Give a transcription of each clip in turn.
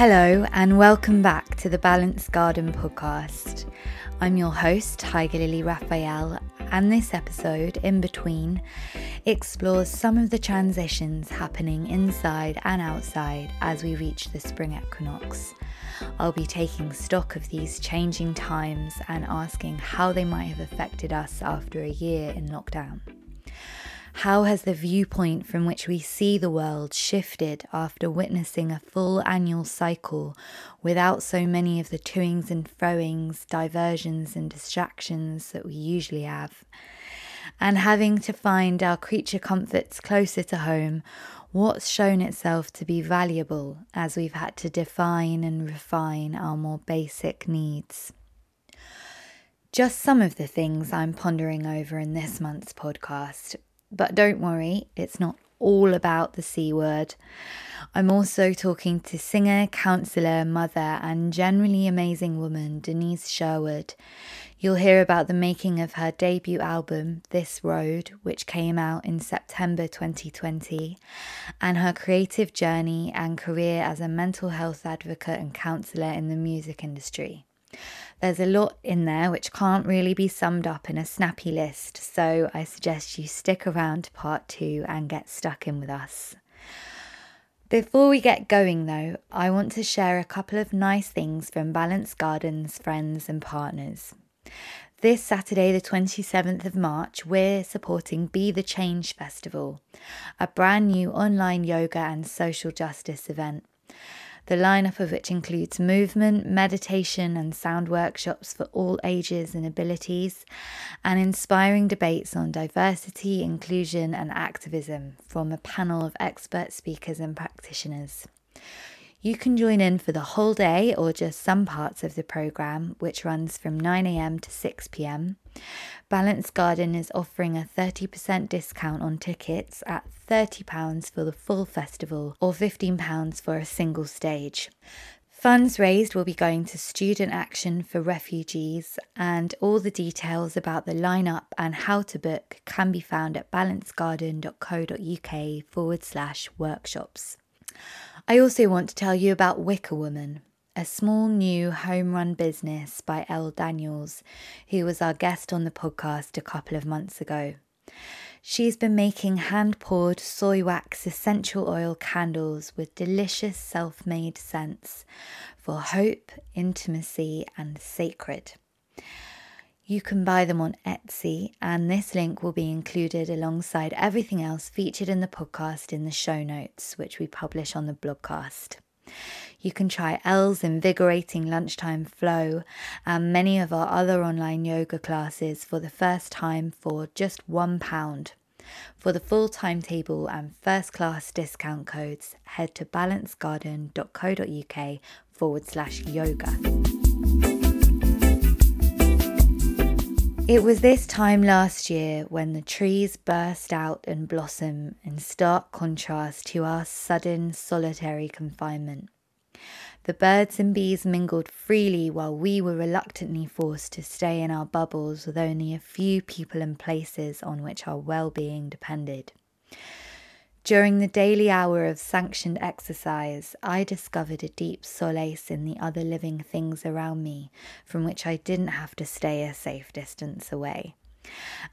Hello, and welcome back to the Balanced Garden podcast. I'm your host, Tiger Lily Raphael, and this episode, In Between, explores some of the transitions happening inside and outside as we reach the spring equinox. I'll be taking stock of these changing times and asking how they might have affected us after a year in lockdown. How has the viewpoint from which we see the world shifted after witnessing a full annual cycle without so many of the toings and froings, diversions, and distractions that we usually have? And having to find our creature comforts closer to home, what's shown itself to be valuable as we've had to define and refine our more basic needs? Just some of the things I'm pondering over in this month's podcast, but don't worry, it's not all about the C word. I'm also talking to singer, counsellor, mother, and generally amazing woman Denise Sherwood. You'll hear about the making of her debut album, This Road, which came out in September 2020, and her creative journey and career as a mental health advocate and counsellor in the music industry. There's a lot in there which can't really be summed up in a snappy list, so I suggest you stick around to part two and get stuck in with us. Before we get going, though, I want to share a couple of nice things from Balanced Gardens friends and partners. This Saturday, the 27th of March, we're supporting Be the Change Festival, a brand new online yoga and social justice event the lineup of which includes movement, meditation, and sound workshops for all ages and abilities, and inspiring debates on diversity, inclusion, and activism from a panel of expert speakers and practitioners. You can join in for the whole day or just some parts of the programme, which runs from 9am to 6pm. Balanced Garden is offering a 30% discount on tickets at £30 for the full festival or £15 for a single stage. Funds raised will be going to Student Action for Refugees, and all the details about the lineup and how to book can be found at balancedgarden.co.uk forward slash workshops. I also want to tell you about Wicker Woman, a small new home run business by Elle Daniels, who was our guest on the podcast a couple of months ago. She's been making hand poured soy wax essential oil candles with delicious self made scents for hope, intimacy, and sacred. You can buy them on Etsy, and this link will be included alongside everything else featured in the podcast in the show notes, which we publish on the blogcast. You can try Elle's invigorating lunchtime flow and many of our other online yoga classes for the first time for just £1. For the full timetable and first class discount codes, head to balancedgarden.co.uk forward slash yoga. It was this time last year when the trees burst out and blossom in stark contrast to our sudden solitary confinement. The birds and bees mingled freely while we were reluctantly forced to stay in our bubbles with only a few people and places on which our well being depended. During the daily hour of sanctioned exercise, I discovered a deep solace in the other living things around me from which I didn't have to stay a safe distance away.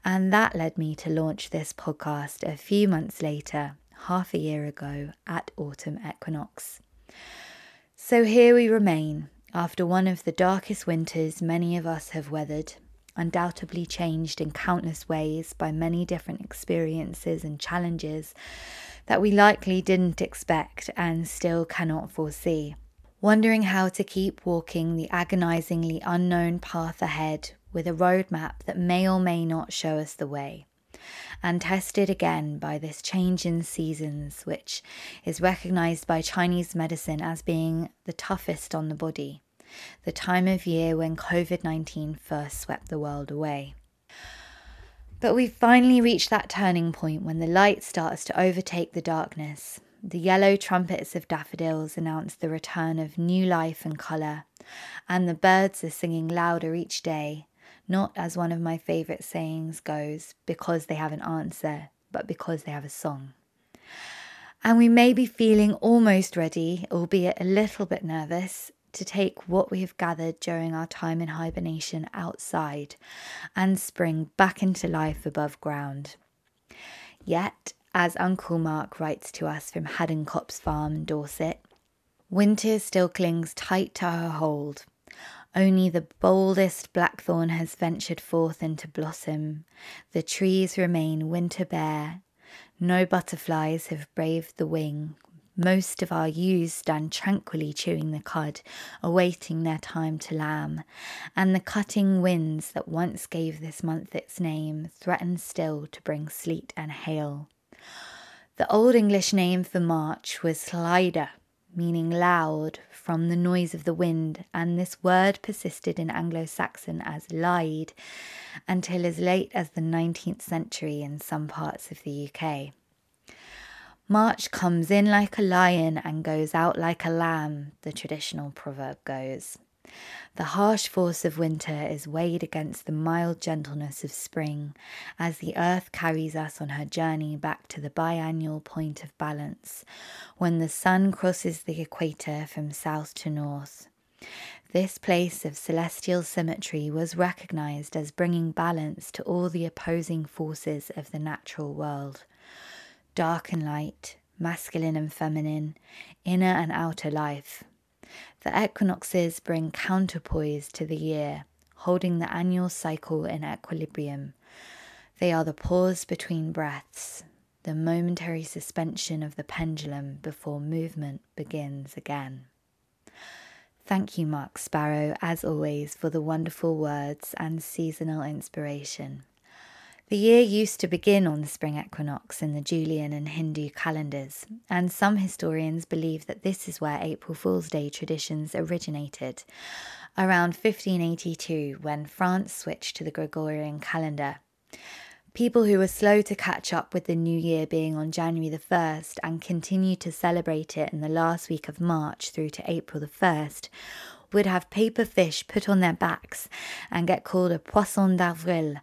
And that led me to launch this podcast a few months later, half a year ago, at autumn equinox. So here we remain, after one of the darkest winters many of us have weathered, undoubtedly changed in countless ways by many different experiences and challenges that we likely didn't expect and still cannot foresee. Wondering how to keep walking the agonizingly unknown path ahead with a roadmap that may or may not show us the way and tested again by this change in seasons, which is recognized by Chinese medicine as being the toughest on the body, the time of year when COVID 19 first swept the world away. But we've finally reached that turning point when the light starts to overtake the darkness. The yellow trumpets of daffodils announce the return of new life and colour, and the birds are singing louder each day, not as one of my favourite sayings goes, because they have an answer, but because they have a song. And we may be feeling almost ready, albeit a little bit nervous, to take what we have gathered during our time in hibernation outside and spring back into life above ground. Yet, as Uncle Mark writes to us from Haddon Copse Farm in Dorset, winter still clings tight to her hold. Only the boldest blackthorn has ventured forth into blossom. The trees remain winter bare. No butterflies have braved the wing. Most of our ewes stand tranquilly chewing the cud, awaiting their time to lamb, and the cutting winds that once gave this month its name threaten still to bring sleet and hail. The Old English name for March was Hlyda, meaning loud from the noise of the wind, and this word persisted in Anglo Saxon as Lide until as late as the 19th century in some parts of the UK. March comes in like a lion and goes out like a lamb, the traditional proverb goes. The harsh force of winter is weighed against the mild gentleness of spring as the earth carries us on her journey back to the biannual point of balance when the sun crosses the equator from south to north. This place of celestial symmetry was recognized as bringing balance to all the opposing forces of the natural world dark and light, masculine and feminine, inner and outer life. The equinoxes bring counterpoise to the year, holding the annual cycle in equilibrium. They are the pause between breaths, the momentary suspension of the pendulum before movement begins again. Thank you, Mark Sparrow, as always, for the wonderful words and seasonal inspiration. The year used to begin on the spring equinox in the Julian and Hindu calendars, and some historians believe that this is where April Fool's Day traditions originated, around 1582 when France switched to the Gregorian calendar. People who were slow to catch up with the new year being on January the 1st and continued to celebrate it in the last week of March through to April the 1st would have paper fish put on their backs and get called a poisson d'avril,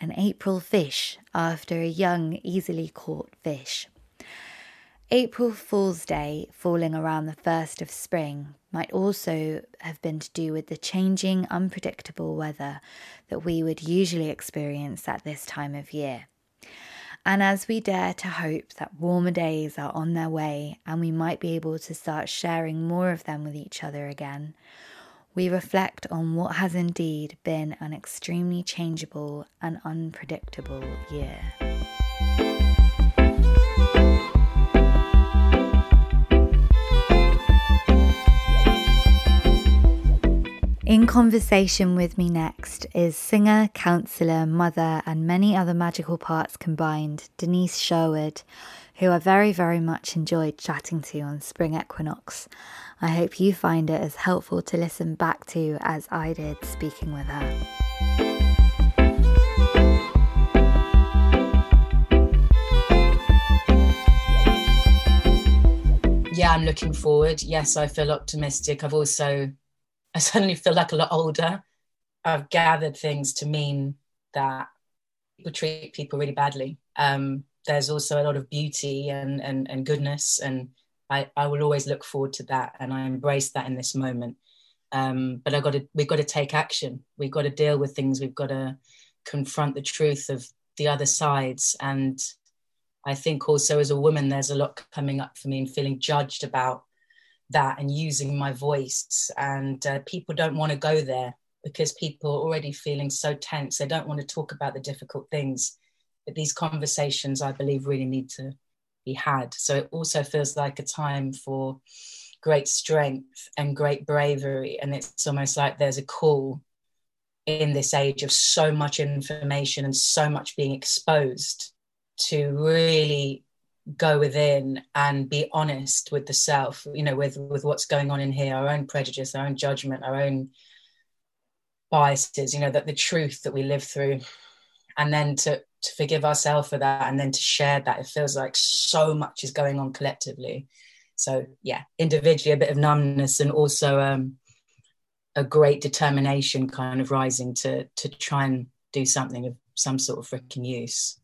an April fish, after a young, easily caught fish. April Fool's Day, falling around the first of spring, might also have been to do with the changing, unpredictable weather that we would usually experience at this time of year. And as we dare to hope that warmer days are on their way and we might be able to start sharing more of them with each other again, we reflect on what has indeed been an extremely changeable and unpredictable year. In conversation with me next is singer, counsellor, mother, and many other magical parts combined, Denise Sherwood, who I very, very much enjoyed chatting to on Spring Equinox. I hope you find it as helpful to listen back to as I did speaking with her. Yeah, I'm looking forward. Yes, I feel optimistic. I've also, I suddenly feel like a lot older. I've gathered things to mean that people treat people really badly. Um, there's also a lot of beauty and, and, and goodness and I, I will always look forward to that and I embrace that in this moment. Um, but I got to we've got to take action. We've got to deal with things. We've got to confront the truth of the other sides. And I think also as a woman, there's a lot coming up for me and feeling judged about that and using my voice. And uh, people don't want to go there because people are already feeling so tense. They don't want to talk about the difficult things. But these conversations, I believe, really need to be had. So it also feels like a time for great strength and great bravery. And it's almost like there's a call in this age of so much information and so much being exposed to really go within and be honest with the self you know with with what's going on in here our own prejudice our own judgment our own biases you know that the truth that we live through and then to to forgive ourselves for that and then to share that. It feels like so much is going on collectively. So yeah individually a bit of numbness and also um, a great determination kind of rising to to try and do something of some sort of freaking use.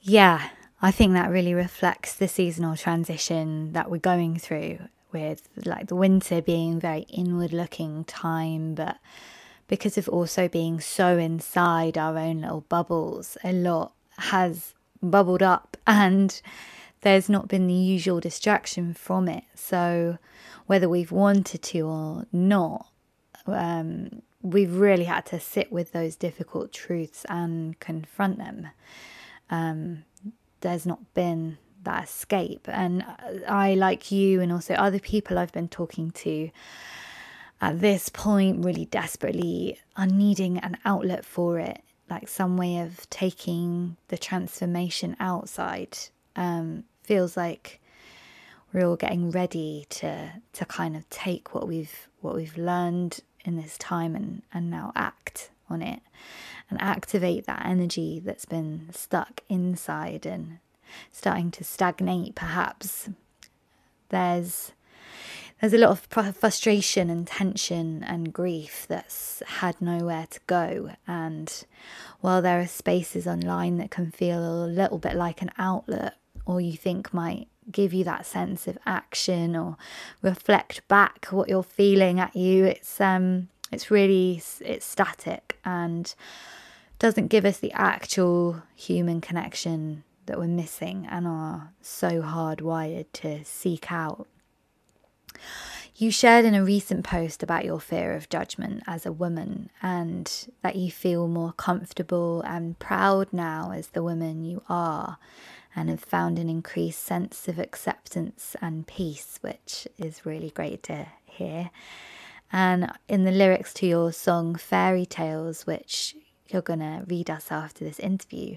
Yeah I think that really reflects the seasonal transition that we're going through with like the winter being very inward looking time, but because of also being so inside our own little bubbles, a lot has bubbled up and there's not been the usual distraction from it. So, whether we've wanted to or not, um, we've really had to sit with those difficult truths and confront them. Um, there's not been that escape. And I, like you, and also other people I've been talking to at this point, really desperately are needing an outlet for it, like some way of taking the transformation outside. Um, feels like we're all getting ready to to kind of take what we've what we've learned in this time and and now act on it and activate that energy that's been stuck inside and starting to stagnate perhaps there's there's a lot of frustration and tension and grief that's had nowhere to go and while there are spaces online that can feel a little bit like an outlet or you think might give you that sense of action or reflect back what you're feeling at you it's um it's really it's static and doesn't give us the actual human connection that we're missing and are so hardwired to seek out. You shared in a recent post about your fear of judgment as a woman and that you feel more comfortable and proud now as the woman you are and have found an increased sense of acceptance and peace, which is really great to hear. And in the lyrics to your song Fairy Tales, which you're going to read us after this interview,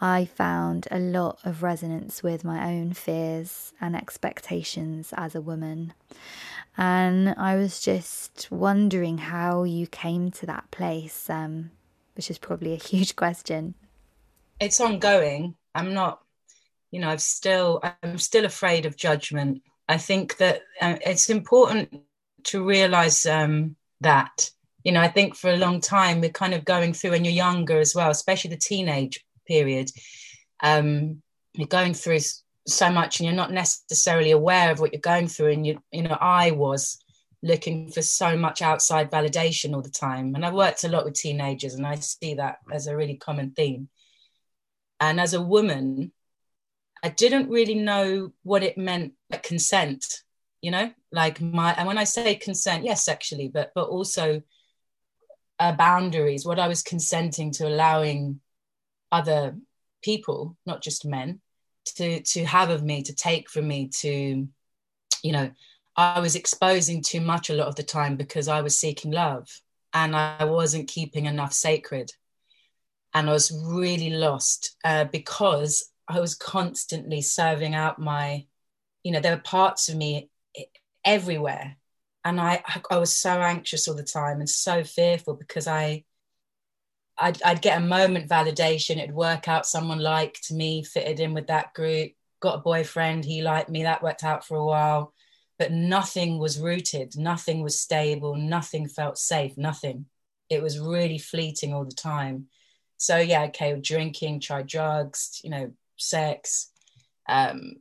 I found a lot of resonance with my own fears and expectations as a woman. And I was just wondering how you came to that place, um, which is probably a huge question. It's ongoing. I'm not, you know, I'm still, I'm still afraid of judgment. I think that uh, it's important to realize um, that you know, I think for a long time we're kind of going through, and you're younger as well, especially the teenage period. Um, you're going through so much, and you're not necessarily aware of what you're going through. And you, you know, I was looking for so much outside validation all the time, and I've worked a lot with teenagers, and I see that as a really common theme. And as a woman, I didn't really know what it meant, consent. You know, like my, and when I say consent, yes, sexually, but but also uh, boundaries, what I was consenting to allowing other people, not just men, to to have of me, to take from me, to, you know, I was exposing too much a lot of the time because I was seeking love and I wasn't keeping enough sacred. And I was really lost uh, because I was constantly serving out my, you know, there were parts of me everywhere and I I was so anxious all the time and so fearful because I I'd, I'd get a moment validation. It'd work out someone liked me fitted in with that group got a boyfriend he liked me that worked out for a while. But nothing was rooted nothing was stable nothing felt safe nothing. It was really fleeting all the time. So yeah okay drinking tried drugs you know sex. Um,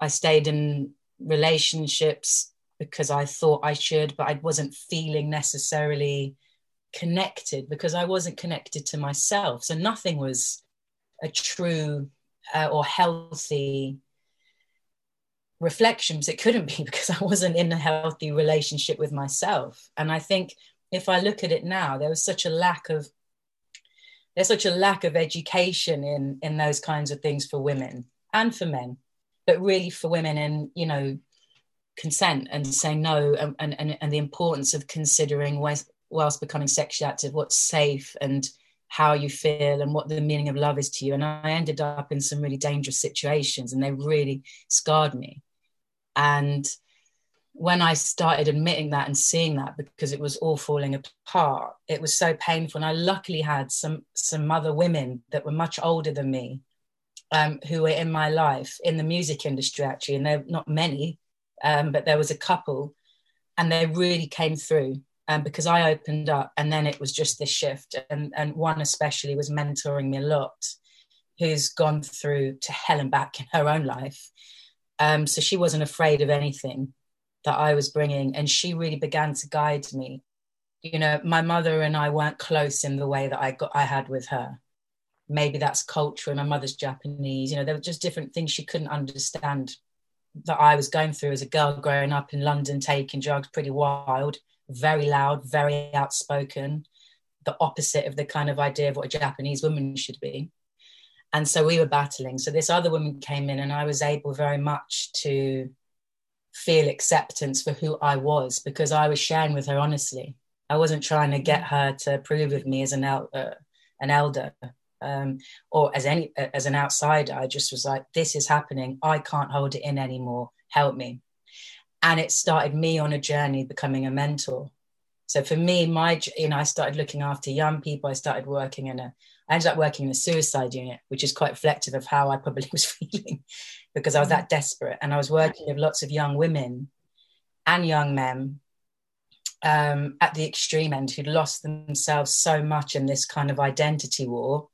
i stayed in relationships because I thought I should, but I wasn't feeling necessarily connected because I wasn't connected to myself. So nothing was a true uh, or healthy reflections. It couldn't be because I wasn't in a healthy relationship with myself. And I think if I look at it now, there was such a lack of there's such a lack of education in in those kinds of things for women and for men, but really for women and you know consent and saying no and, and, and the importance of considering whilst, whilst becoming sexually active what's safe and how you feel and what the meaning of love is to you. And i ended up in some really dangerous situations and they really scarred me. And when i started admitting that and seeing that because it was all falling apart it was so painful. And i luckily had some some other women that were much older than me um, who were in my life in the music industry actually and they're not many um, but there was a couple, and they really came through um, because I opened up, and then it was just this shift. And and one especially was mentoring me a lot, who's gone through to hell and back in her own life. Um, so she wasn't afraid of anything that I was bringing, and she really began to guide me. You know, my mother and I weren't close in the way that I got I had with her. Maybe that's culture. My mother's Japanese. You know, there were just different things she couldn't understand that I was going through as a girl growing up in London, taking drugs, pretty wild, very loud, very outspoken, the opposite of the kind of idea of what a Japanese woman should be. And so we were battling. So this other woman came in, and I was able very much to feel acceptance for who I was because I was sharing with her honestly. I wasn't trying to get her to approve of me as an, el- uh, an elder um, or as any as an outsider. I just was like, this is happening. I can't hold it in anymore. Help me. And it started me on a journey becoming a mentor. So for me, my you know, I started looking after young people. I started working in a I ended up working in a suicide unit, which is quite reflective of how I probably was feeling because I was that desperate. And I was working with lots of young women and young men um, at the extreme end who'd lost themselves so much in this kind of identity war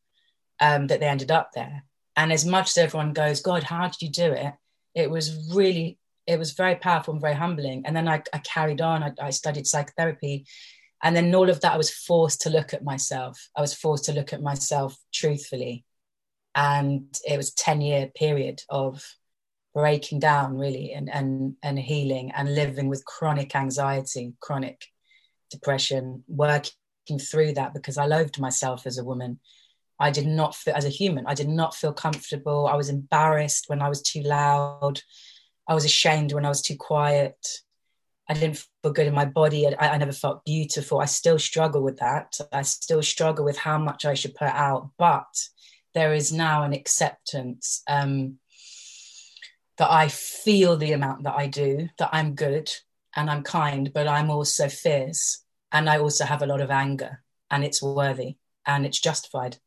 um, that they ended up there. And as much as everyone goes, God, how did you do it? It was really, it was very powerful and very humbling. And then I, I carried on, I, I studied psychotherapy. And then all of that, I was forced to look at myself. I was forced to look at myself truthfully. And it was 10 year period of breaking down really and, and, and healing and living with chronic anxiety, chronic depression, working through that because I loathed myself as a woman I did not feel as a human. I did not feel comfortable. I was embarrassed when I was too loud. I was ashamed when I was too quiet. I didn't feel good in my body. I, I never felt beautiful. I still struggle with that. I still struggle with how much I should put out. But there is now an acceptance um, that I feel the amount that I do, that I'm good and I'm kind, but I'm also fierce. And I also have a lot of anger, and it's worthy and it's justified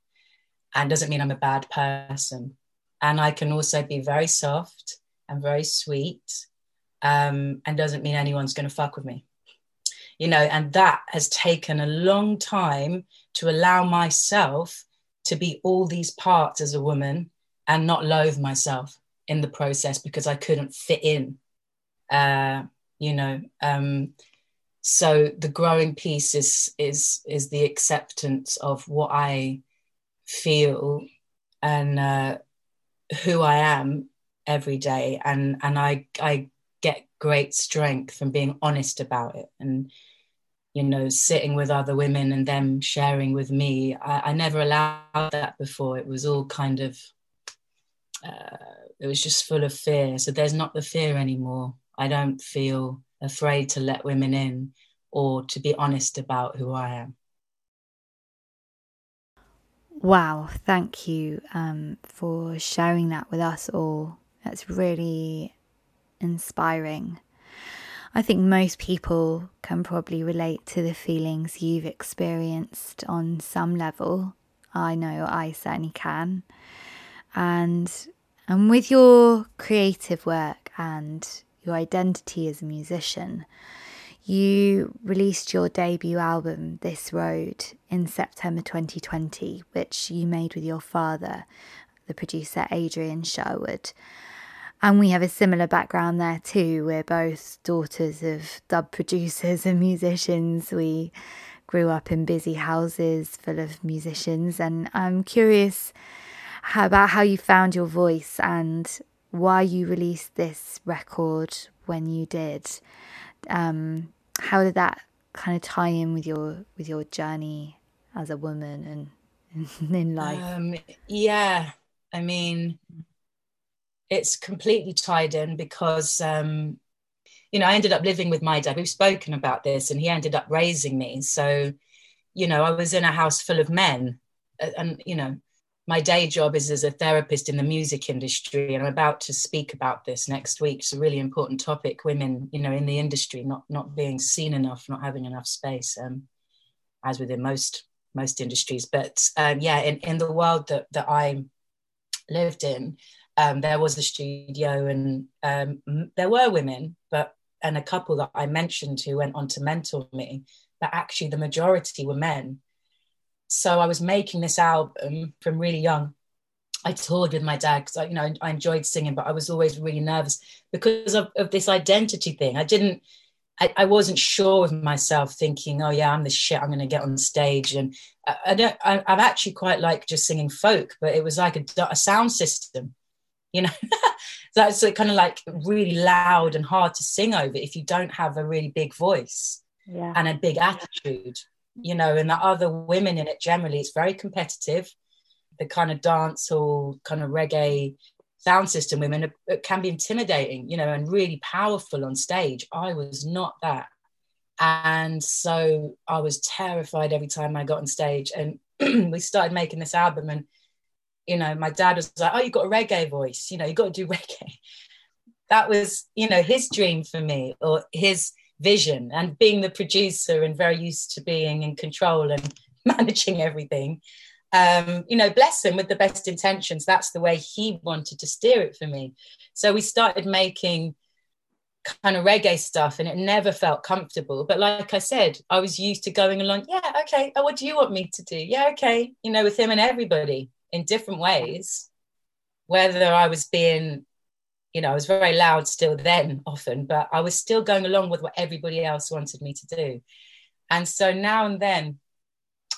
and doesn't mean I'm a bad person. And I can also be very soft and very sweet, um, and doesn't mean anyone's going to fuck with me. You know, and that has taken a long time to allow myself to be all these parts as a woman and not loathe myself in the process because I couldn't fit in. Uh, you know, um, so the growing piece is is is the acceptance of what I feel and uh, who I am every day, and and I I get great strength from being honest about it, and you know, sitting with other women and them sharing with me. I, I never allowed that before. It was all kind of, uh, it was just full of fear. So there's not the fear anymore. I don't feel afraid to let women in or to be honest about who I am. Wow, thank you um, for sharing that with us all. That's really inspiring. I think most people can probably relate to the feelings you've experienced on some level. I know I certainly can. And and with your creative work and your identity as a musician, you released your debut album, This Road, in September 2020, which you made with your father, the producer Adrian Sherwood. And we have a similar background there too. We're both daughters of dub producers and musicians. We grew up in busy houses full of musicians. And I'm curious how, about how you found your voice and why you released this record when you did um, how did that kind of tie in with your with your journey as a woman and in life? Um, yeah, I mean, it's completely tied in because um, you know I ended up living with my dad. We've spoken about this, and he ended up raising me. So, you know, I was in a house full of men, and you know, my day job is as a therapist in the music industry and i'm about to speak about this next week. It's a really important topic women you know in the industry not not being seen enough not having enough space um, as within most most industries. But um, yeah in, in the world that that i lived in um, there was a studio and um, there were women but and a couple that i mentioned who went on to mentor me but actually the majority were men so I was making this album from really young. I toured with my dad because I, you know, I enjoyed singing, but I was always really nervous because of, of this identity thing. I didn't, I, I, wasn't sure of myself, thinking, "Oh yeah, I'm the shit. I'm going to get on stage." And I, I don't. I, am actually quite like just singing folk, but it was like a, a sound system, you know. That's kind of like really loud and hard to sing over if you don't have a really big voice yeah. and a big attitude, you know. And the other women in it generally, it's very competitive. The kind of dance or kind of reggae sound system women can be intimidating you know and really powerful on stage. I was not that. And so i was terrified every time i got on stage. And we started making this album and you know my dad was like oh you've got a reggae voice you know you've got to do reggae. That was you know his dream for me or his vision and being the producer and very used to being in control and managing everything um, you know, bless him with the best intentions. That's the way he wanted to steer it for me. So we started making kind of reggae stuff and it never felt comfortable. But like I said, I was used to going along, yeah, okay, oh, what do you want me to do? Yeah, okay, you know, with him and everybody in different ways. Whether I was being, you know, I was very loud still then often, but I was still going along with what everybody else wanted me to do. And so now and then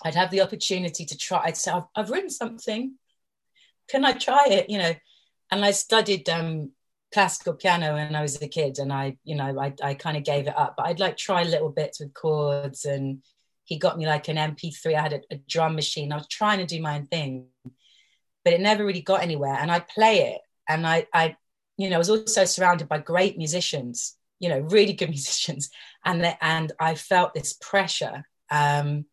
I'd have the opportunity to try. I'd say, I've, I've written something. Can I try it? You know, and I studied um, classical piano when I was a kid, and I, you know, I, I kind of gave it up. But I'd like try little bits with chords, and he got me like an MP3. I had a, a drum machine. I was trying to do my own thing, but it never really got anywhere. And I'd play it, and I, I, you know, I was also surrounded by great musicians, you know, really good musicians, and the, and I felt this pressure. Um,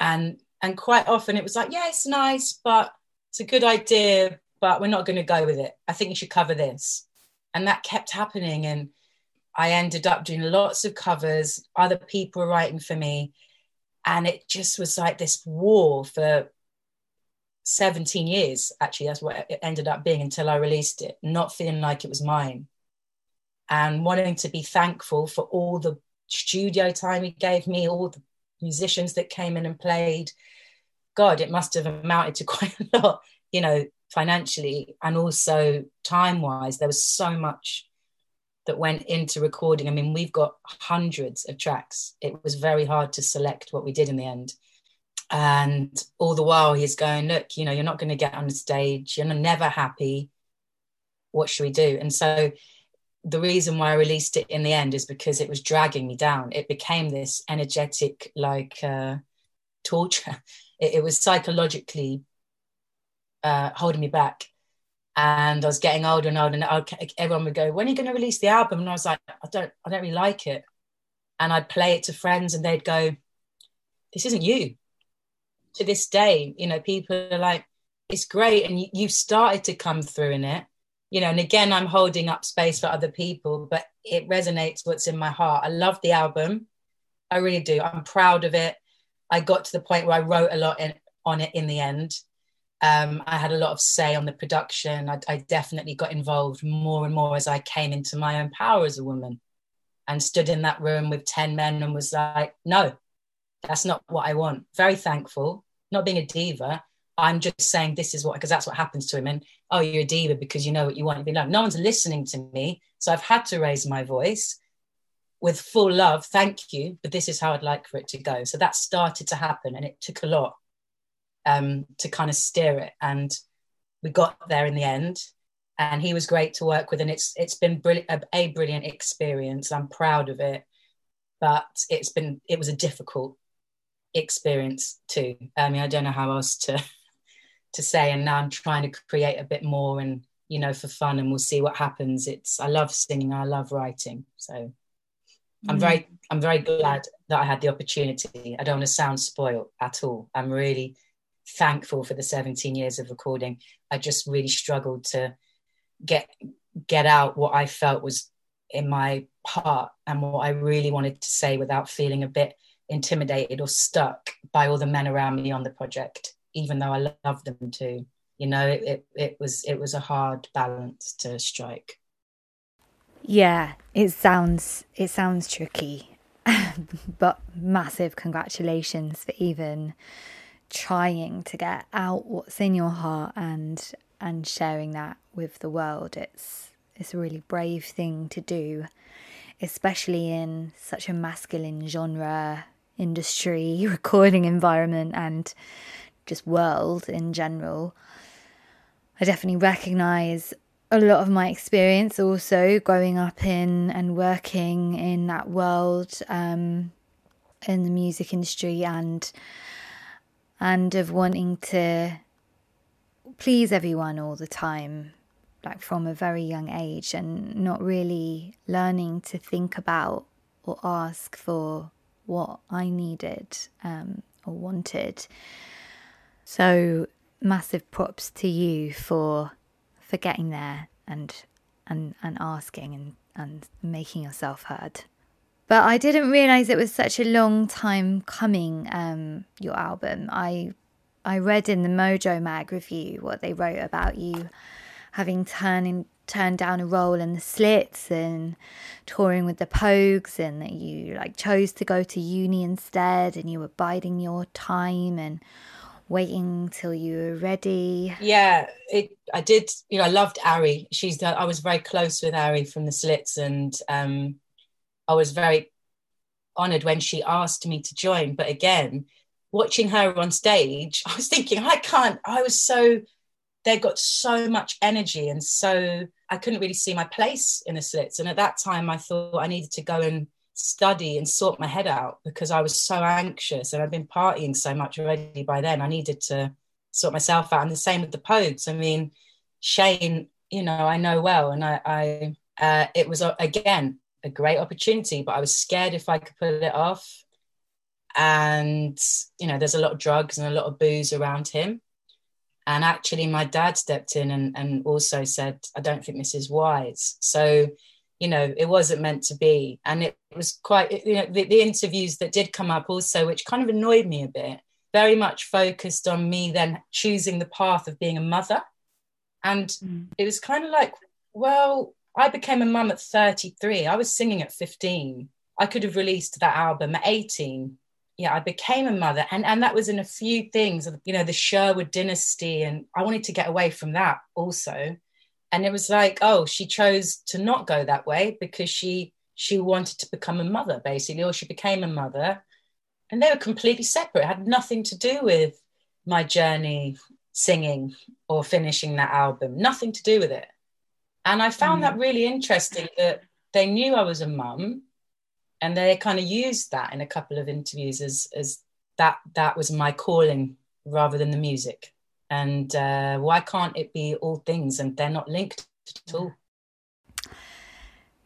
and and quite often it was like yeah it's nice but it's a good idea but we're not going to go with it. I think you should cover this. And that kept happening and i ended up doing lots of covers. Other people were writing for me and it just was like this war for 17 years actually that's what it ended up being until i released it not feeling like it was mine and wanting to be thankful for all the studio time he gave me all the musicians that came in and played. God, it must have amounted to quite a lot, you know, financially and also time wise. There was so much that went into recording. I mean, we've got hundreds of tracks. It was very hard to select what we did in the end. And all the while, he's going, Look, you know, you're not going to get on the stage, you're never happy. What should we do? And so the reason why I released it in the end is because it was dragging me down. It became this energetic, like uh, torture. It, it, was psychologically uh, holding me back. And I was getting older and older, and I'd, everyone would go, "When are you going to release the album?" And I was like, "I don't, I don't really like it." And I'd play it to friends, and they'd go, "This isn't you." To this day, you know, people are like, "It's great," and you, you've started to come through in it you know and again i'm holding up space for other people but it resonates what's in my heart. I love the album. I really do. I'm proud of it. I got to the point where i wrote a lot in, on it in the end. Um, i had a lot of say on the production. I, I definitely got involved more and more as i came into my own power as a woman and stood in that room with 10 men and was like no that's not what i want very thankful not being a diva I'm just saying this is what because that's what happens to him. And oh, you're a diva because you know what you want to be loved. No one's listening to me, so I've had to raise my voice with full love. Thank you, but this is how I'd like for it to go. So that started to happen, and it took a lot um, to kind of steer it, and we got there in the end. And he was great to work with, and it's it's been brilliant, a brilliant experience. I'm proud of it, but it's been it was a difficult experience too. I mean, I don't know how else to to say and now i'm trying to create a bit more and you know for fun and we'll see what happens it's i love singing i love writing so i'm mm. very i'm very glad that i had the opportunity i don't want to sound spoiled at all i'm really thankful for the 17 years of recording i just really struggled to get get out what i felt was in my heart and what i really wanted to say without feeling a bit intimidated or stuck by all the men around me on the project even though I loved them too. You know, it, it, it was it was a hard balance to strike. Yeah, it sounds it sounds tricky, but massive congratulations for even trying to get out what's in your heart and and sharing that with the world. It's it's a really brave thing to do, especially in such a masculine genre industry, recording environment and just world in general. I definitely recognize a lot of my experience also growing up in and working in that world um, in the music industry and and of wanting to please everyone all the time like from a very young age and not really learning to think about or ask for what I needed um, or wanted. So massive props to you for for getting there and and and asking and and making yourself heard. But I didn't realize it was such a long time coming. Um, your album, I I read in the Mojo Mag review what they wrote about you having turned turned down a role in the Slits and touring with the Pogues, and that you like chose to go to uni instead, and you were biding your time and waiting till you were ready. Yeah, it. I did. You know, I loved Ari. She's. I was very close with Ari from the Slits, and um, I was very honored when she asked me to join. But again, watching her on stage, I was thinking, I can't. I was so. They got so much energy, and so I couldn't really see my place in the Slits. And at that time, I thought I needed to go and study and sort my head out because I was so anxious and I'd been partying so much already by then. I needed to sort myself out. And the same with the Pogues. I mean, Shane, you know, I know well, and I, I uh, it was again a great opportunity, but I was scared if I could pull it off. And you know, there's a lot of drugs and a lot of booze around him. And actually, my dad stepped in and, and also said, I don't think this is wise. So you know it wasn't meant to be. And it was quite you know the, the, interviews that did come up also which kind of annoyed me a bit very much focused on me then choosing the path of being a mother. And mm. it was kind of like well i became a mum at 33 i was singing at 15 i could have released that album at 18 yeah i became a mother. And and that was in a few things you know the sherwood dynasty and i wanted to get away from that also. And it was like oh she chose to not go that way because she she wanted to become a mother basically or she became a mother. And they were completely separate. It had nothing to do with my journey singing or finishing that album nothing to do with it. And i found mm. that really interesting that they knew i was a mum and they kind of used that in a couple of interviews as as that that was my calling rather than the music. And uh, why can't it be all things and they're not linked at all?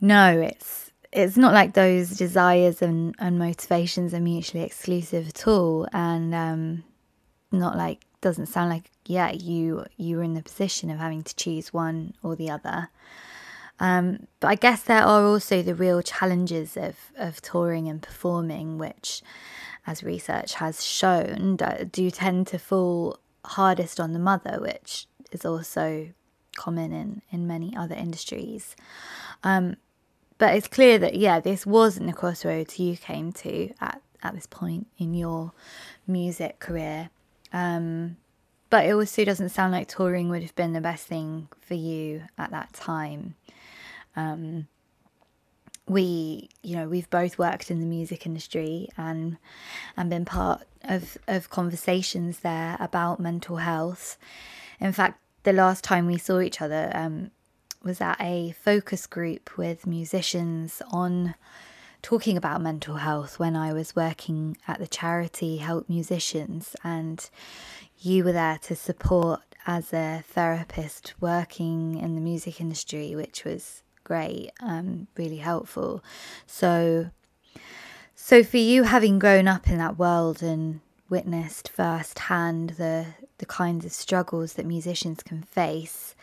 No it's it's not like those desires and, and motivations are mutually exclusive at all. And um, not like doesn't sound like yeah you you were in the position of having to choose one or the other um, but I guess there are also the real challenges of, of touring and performing, which, as research has shown, do tend to fall hardest on the mother, which is also common in, in many other industries. Um, but it's clear that, yeah, this wasn't the crossroads you came to at, at this point in your music career. Um, but it also doesn't sound like touring would have been the best thing for you at that time. Um, we, you know, we've both worked in the music industry and and been part of, of conversations there about mental health. In fact, the last time we saw each other um, was at a focus group with musicians on talking about mental health when I was working at the charity Help Musicians, and you were there to support as a therapist working in the music industry, which was great, um, really helpful. So so, for you, having grown up in that world and witnessed firsthand the the kinds of struggles that musicians can face,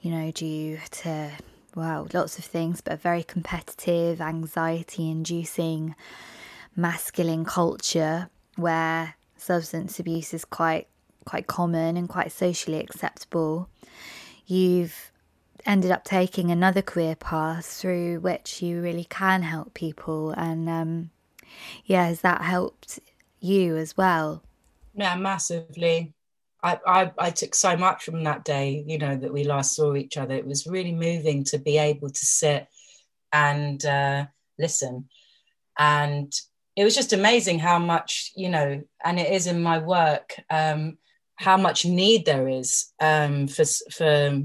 you know, due to well, lots of things, but a very competitive, anxiety-inducing, masculine culture where substance abuse is quite quite common and quite socially acceptable. You've ended up taking another career path through which you really can help people and um, yeah, has that helped you as well? Yeah, massively. I, I, I took so much from that day, you know, that we last saw each other. It was really moving to be able to sit and uh, listen. And it was just amazing how much, you know, and it is in my work, um, how much need there is um, for, for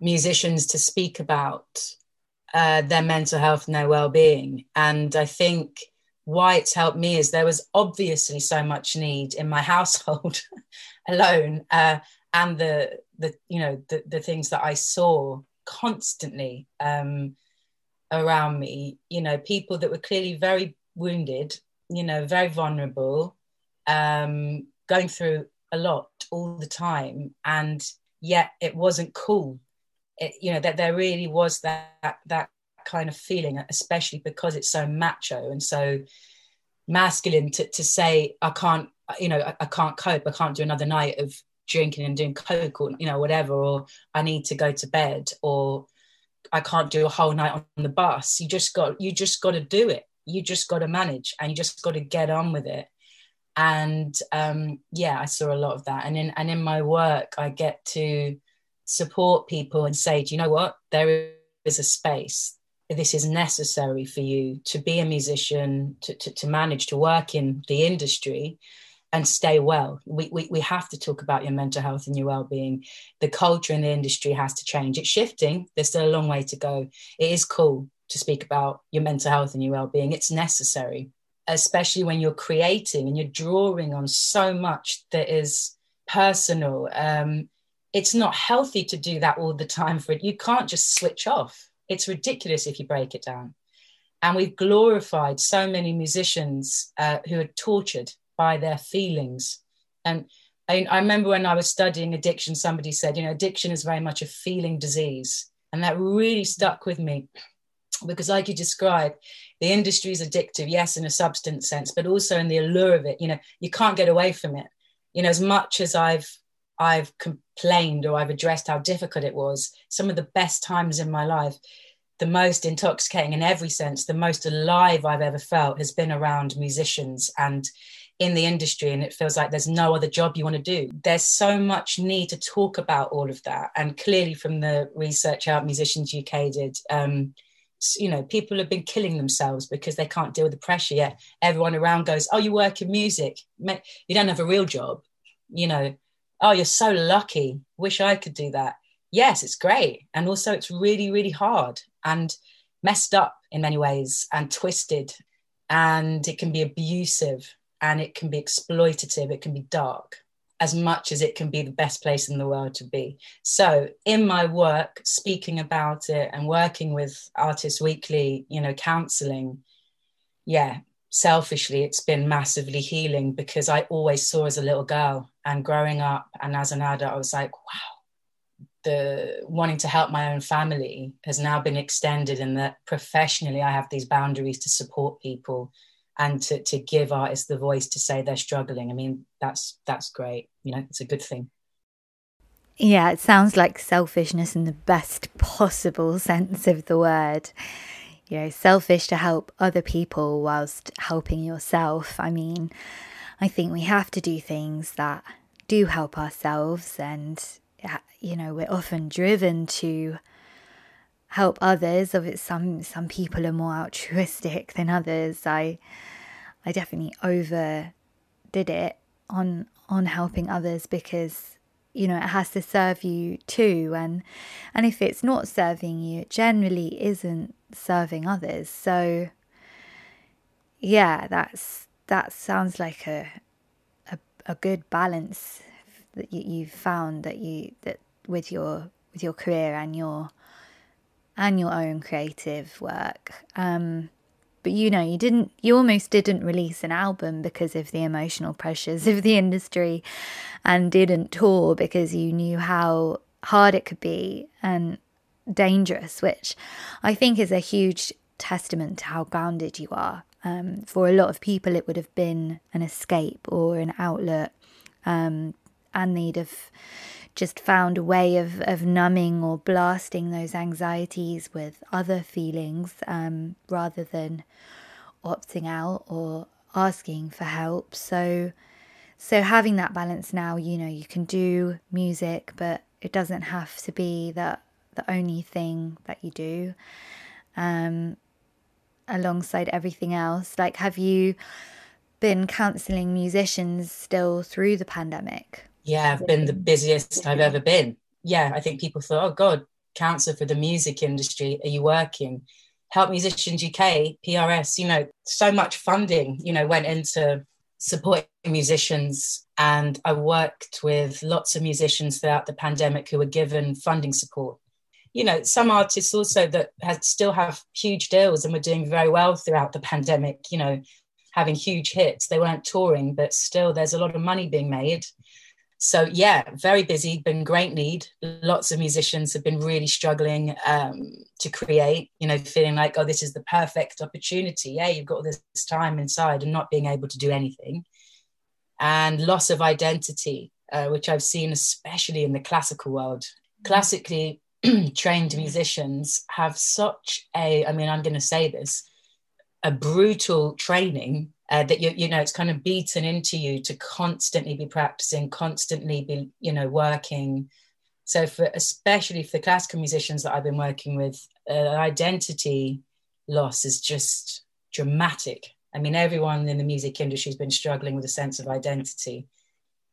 musicians to speak about uh, their mental health and their well-being. And I think why it's helped me is there was obviously so much need in my household alone uh, and the the you know the, the things that i saw constantly um, around me you know people that were clearly very wounded you know very vulnerable um, going through a lot all the time and yet it wasn't cool it, you know that there really was that that kind of feeling especially because it's so macho and so masculine to, to say i can't you know I, I can't cope. I can't do another night of drinking and doing coke or you know whatever or i need to go to bed or i can't do a whole night on the bus. You just got you just got to do it. You just got to manage and you just got to get on with it. And um, yeah i saw a lot of that. And in and in my work i get to support people and say do you know what there is a space this is necessary for you to be a musician to, to, to manage to work in the industry and stay well. We, we, we have to talk about your mental health and your well-being. The culture in the industry has to change. It's shifting. There's still a long way to go. It is cool to speak about your mental health and your well-being. It's necessary, especially when you're creating and you're drawing on so much that is personal. Um, it's not healthy to do that all the time for it. You can't just switch off. It's ridiculous if you break it down. And we've glorified so many musicians uh, who are tortured by their feelings. And I, I remember when I was studying addiction, somebody said, you know, addiction is very much a feeling disease. And that really stuck with me because like you described the industry is addictive yes in a substance sense but also in the allure of it you know you can't get away from it you know as much as i've i've complained or i've addressed how difficult it was some of the best times in my life the most intoxicating in every sense the most alive i've ever felt has been around musicians and in the industry and it feels like there's no other job you want to do. There's so much need to talk about all of that. And clearly, from the research out Musicians UK did, um, you know, people have been killing themselves because they can't deal with the pressure yet. Everyone around goes, Oh, you work in music. You don't have a real job. You know, oh, you're so lucky. Wish I could do that. Yes, it's great. And also, it's really, really hard and messed up in many ways and twisted. And it can be abusive and it can be exploitative, it can be dark as much as it can be the best place in the world to be. So, in my work, speaking about it and working with Artists Weekly, you know, counseling, yeah, selfishly, it's been massively healing because I always saw as a little girl and growing up and as an adult, I was like, wow, the wanting to help my own family has now been extended, and that professionally, I have these boundaries to support people and to, to give artists the voice to say they're struggling. I mean, that's that's great. You know, it's a good thing. Yeah, it sounds like selfishness in the best possible sense of the word. You know, selfish to help other people whilst helping yourself. I mean, I think we have to do things that do help ourselves, and uh, you know, we're often driven to help others. Of some some people are more altruistic than others. I I definitely overdid it on on helping others because you know it has to serve you too and and if it's not serving you it generally isn't serving others. So yeah that's that sounds like a a, a good balance that you, you've found that you that with your with your career and your and your own creative work. Um but you know, you didn't, you almost didn't release an album because of the emotional pressures of the industry and didn't tour because you knew how hard it could be and dangerous, which I think is a huge testament to how grounded you are. Um, for a lot of people, it would have been an escape or an outlet, um, and they'd have just found a way of, of numbing or blasting those anxieties with other feelings um, rather than opting out or asking for help. So so having that balance now, you know, you can do music, but it doesn't have to be the the only thing that you do. Um, alongside everything else, like, have you been counselling musicians still through the pandemic? Yeah, I've been the busiest I've ever been. Yeah, I think people thought, oh God, counsel for the music industry. Are you working? Help Musicians UK, PRS, you know, so much funding, you know, went into supporting musicians. And I worked with lots of musicians throughout the pandemic who were given funding support. You know, some artists also that had still have huge deals and were doing very well throughout the pandemic, you know, having huge hits. They weren't touring, but still there's a lot of money being made so yeah very busy been great need. Lots of musicians have been really struggling um, to create you know feeling like oh this is the perfect opportunity. Yeah you've got all this time inside and not being able to do anything. And loss of identity uh, which i've seen especially in the classical world. Classically trained musicians have such a i mean i'm going to say this a brutal training uh, that you you know it's kind of beaten into you to constantly be practicing constantly be you know working. So for especially for the classical musicians that i've been working with uh, identity loss is just dramatic. I mean everyone in the music industry has been struggling with a sense of identity.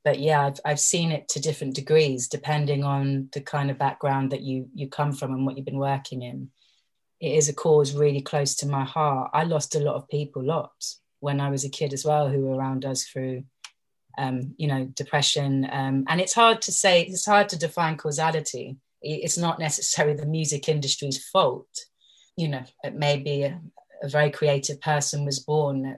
But yeah I've, I've seen it to different degrees depending on the kind of background that you you come from and what you've been working in. It is a cause really close to my heart. I lost a lot of people lots when I was a kid as well who were around us through um, you know depression. Um, and it's hard to say it's hard to define causality. It's not necessarily the music industry's fault. You know it may be a, a very creative person was born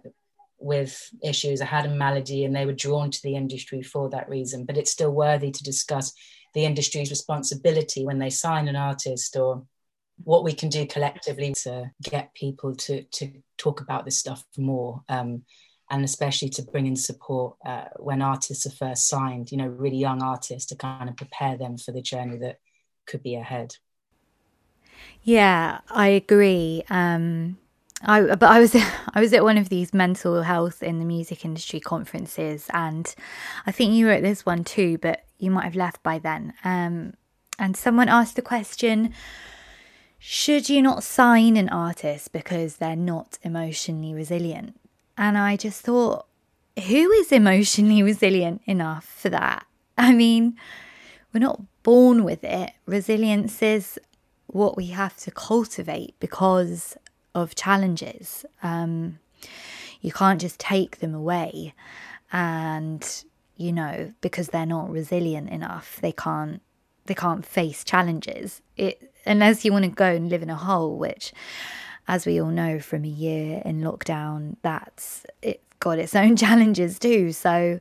with issues, I had a malady, and they were drawn to the industry for that reason. But it's still worthy to discuss the industry's responsibility when they sign an artist or what we can do collectively to get people to to talk about this stuff more um, and especially to bring in support uh, when artists are first signed you know really young artists to kind of prepare them for the journey that could be ahead yeah i agree um, I, but I was I was at one of these mental health in the music industry conferences, and I think you were at this one too, but you might have left by then. Um, and someone asked the question, should you not sign an artist because they're not emotionally resilient? And I just thought, who is emotionally resilient enough for that? I mean, we're not born with it. Resilience is what we have to cultivate because of challenges. Um, you can't just take them away and you know because they're not resilient enough they can't they can't face challenges it unless you want to go and live in a hole, which, as we all know from a year in lockdown, that's it's got its own challenges too. So,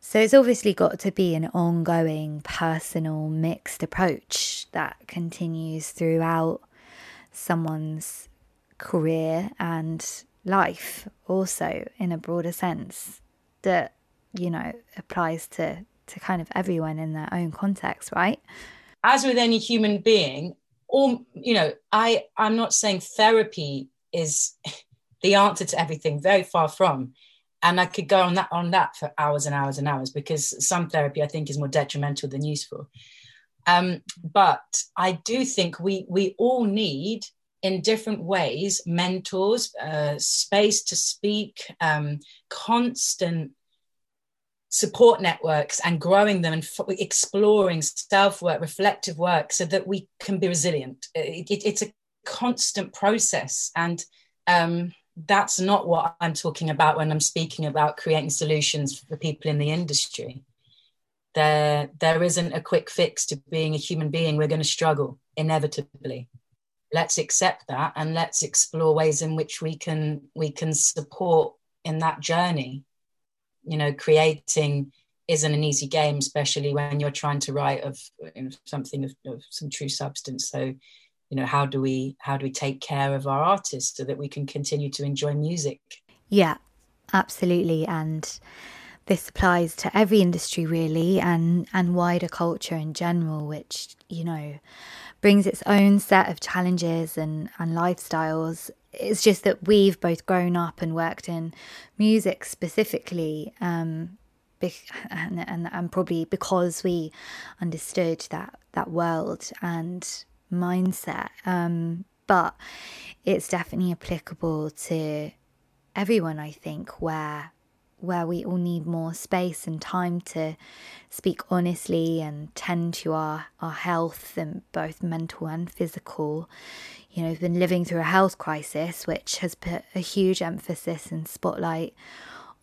so it's obviously got to be an ongoing, personal, mixed approach that continues throughout someone's career and life, also in a broader sense that you know applies to to kind of everyone in their own context, right? As with any human being, or you know i i'm not saying therapy is the answer to everything very far from. And i could go on that on that for hours and hours and hours because some therapy i think is more detrimental than useful. Um, but i do think we we all need in different ways mentors uh, space to speak um, constant support networks and growing them and f- exploring self work, reflective work, so that we can be resilient. It, it, it's a constant process. And um, that's not what I'm talking about when I'm speaking about creating solutions for people in the industry. There, there isn't a quick fix to being a human being. We're going to struggle inevitably. Let's accept that and let's explore ways in which we can we can support in that journey you know creating isn't an easy game especially when you're trying to write of you know, something of, of some true substance. So you know how do we how do we take care of our artists so that we can continue to enjoy music? Yeah absolutely. And this applies to every industry really and and wider culture in general which you know brings its own set of challenges and and lifestyles it's just that we've both grown up and worked in music specifically um, and, and, and probably because we understood that that world and mindset. Um, but it's definitely applicable to everyone, I think, where where we all need more space and time to speak honestly and tend to our, our health and both mental and physical. You know, we've been living through a health crisis, which has put a huge emphasis and spotlight